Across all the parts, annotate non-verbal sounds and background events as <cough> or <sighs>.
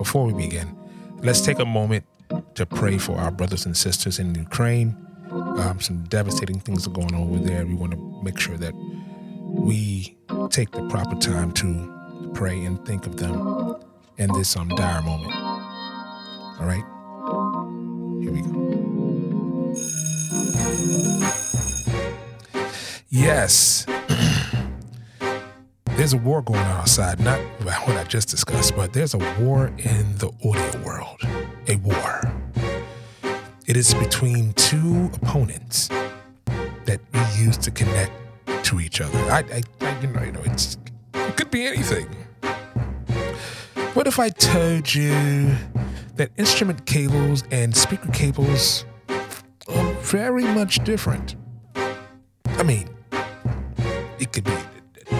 before we begin, let's take a moment to pray for our brothers and sisters in Ukraine. Um, some devastating things are going on over there. We want to make sure that we take the proper time to pray and think of them in this um, dire moment. All right? Here we go. Yes. There's a war going on outside, not what I just discussed, but there's a war in the audio world. A war. It is between two opponents that we use to connect to each other. I, I, I you know, you know, it's it could be anything. What if I told you that instrument cables and speaker cables are very much different? I mean, it could be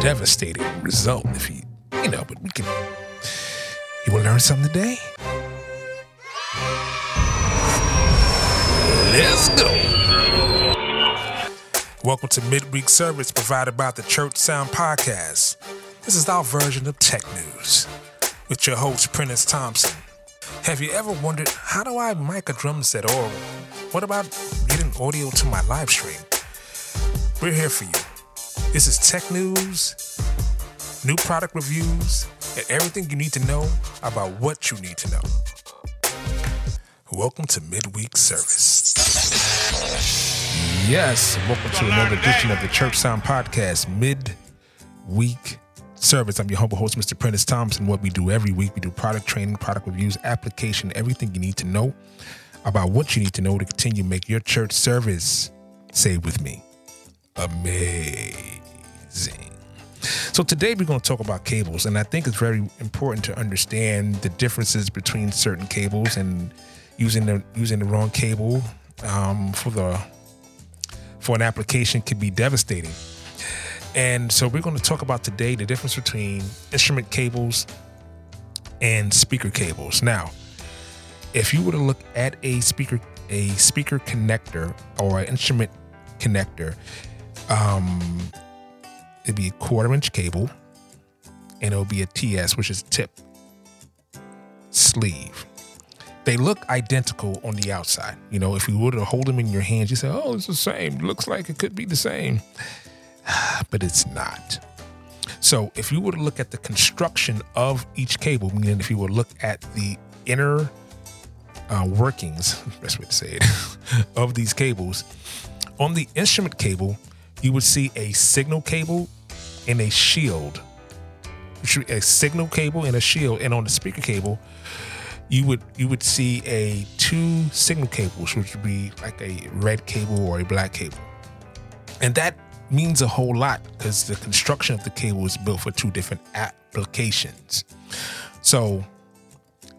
devastating result if you, you know, but we can. You will learn something today. Let's go. Welcome to Midweek Service provided by the Church Sound Podcast. This is our version of tech news with your host, Prentiss Thompson. Have you ever wondered how do I mic a drum set or what about getting audio to my live stream? We're here for you. This is tech news, new product reviews, and everything you need to know about what you need to know. Welcome to Midweek Service. Yes, welcome to another edition of the Church Sound Podcast, Midweek Service. I'm your humble host, Mr. Prentiss Thompson. What we do every week, we do product training, product reviews, application, everything you need to know about what you need to know to continue to make your church service, say with me, amazing. So today we're going to talk about cables, and I think it's very important to understand the differences between certain cables and using the using the wrong cable um, for the for an application could be devastating. And so we're going to talk about today the difference between instrument cables and speaker cables. Now, if you were to look at a speaker a speaker connector or an instrument connector, um, it'd be a quarter inch cable, and it'll be a TS, which is tip sleeve. They look identical on the outside. You know, if you were to hold them in your hands, you say, "Oh, it's the same." Looks like it could be the same, <sighs> but it's not. So, if you were to look at the construction of each cable, meaning if you were to look at the inner uh, workings, <laughs> best way to say it, <laughs> of these cables, on the instrument cable, you would see a signal cable and a shield. A signal cable and a shield, and on the speaker cable, you would you would see a two signal cables, which would be like a red cable or a black cable, and that means a whole lot because the construction of the cable is built for two different applications. So,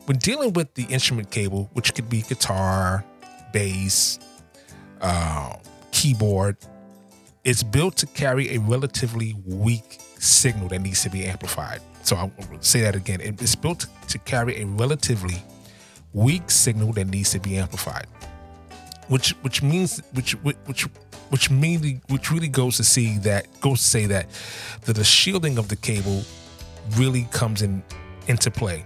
when dealing with the instrument cable, which could be guitar, bass, uh, keyboard, it's built to carry a relatively weak signal that needs to be amplified. So I'll say that again. It's built to carry a relatively weak signal that needs to be amplified, which which means which which which mainly which really goes to see that goes to say that that the shielding of the cable really comes in into play.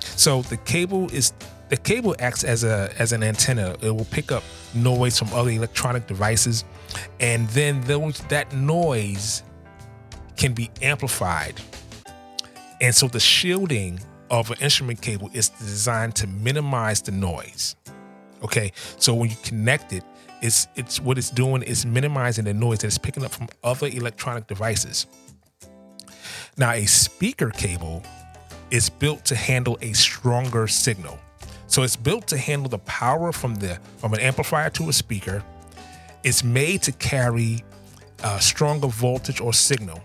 So the cable is the cable acts as a as an antenna. It will pick up noise from other electronic devices, and then those that noise can be amplified and so the shielding of an instrument cable is designed to minimize the noise. Okay, so when you connect it, it's it's what it's doing is minimizing the noise that it's picking up from other electronic devices. Now, a speaker cable is built to handle a stronger signal. So it's built to handle the power from the from an amplifier to a speaker. It's made to carry a stronger voltage or signal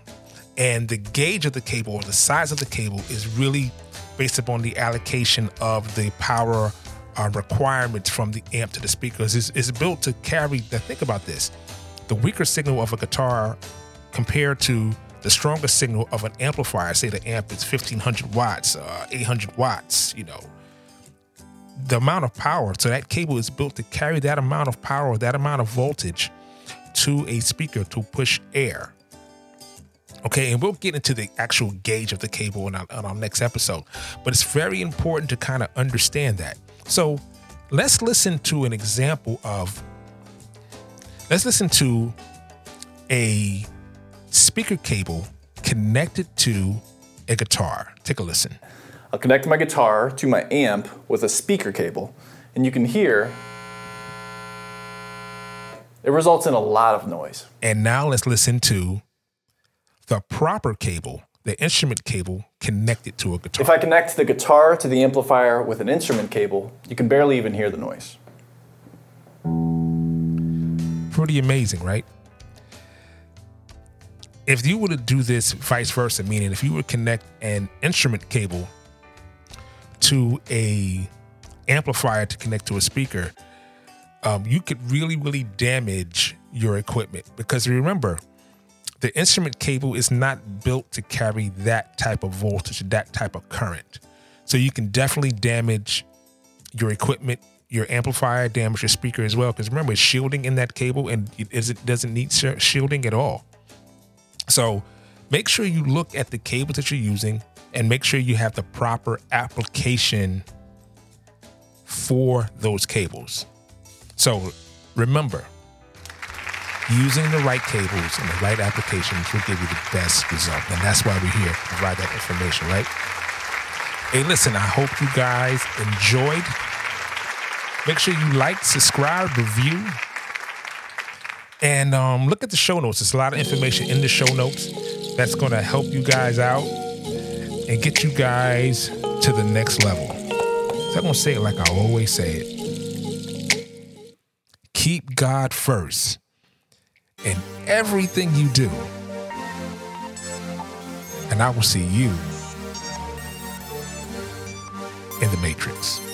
and the gauge of the cable or the size of the cable is really based upon the allocation of the power uh, requirements from the amp to the speakers. It's, it's built to carry. The, think about this: the weaker signal of a guitar compared to the stronger signal of an amplifier. Say the amp is 1500 watts, uh, 800 watts. You know, the amount of power. So that cable is built to carry that amount of power, that amount of voltage, to a speaker to push air Okay, and we'll get into the actual gauge of the cable in our, in our next episode. But it's very important to kind of understand that. So let's listen to an example of, let's listen to a speaker cable connected to a guitar. Take a listen. I'll connect my guitar to my amp with a speaker cable, and you can hear it results in a lot of noise. And now let's listen to the proper cable, the instrument cable connected to a guitar. If I connect the guitar to the amplifier with an instrument cable, you can barely even hear the noise. Pretty amazing, right? If you were to do this vice versa, meaning if you were to connect an instrument cable to a amplifier to connect to a speaker, um, you could really, really damage your equipment because remember, the instrument cable is not built to carry that type of voltage, that type of current. So you can definitely damage your equipment, your amplifier, damage your speaker as well. Because remember, it's shielding in that cable and it doesn't need shielding at all. So make sure you look at the cables that you're using and make sure you have the proper application for those cables. So remember, using the right cables and the right applications will give you the best result. And that's why we're here to provide that information, right? Hey, listen, I hope you guys enjoyed. Make sure you like, subscribe, review, and um, look at the show notes. There's a lot of information in the show notes that's going to help you guys out and get you guys to the next level. So I'm going to say it like I always say it keep God first in everything you do. And I will see you in the Matrix.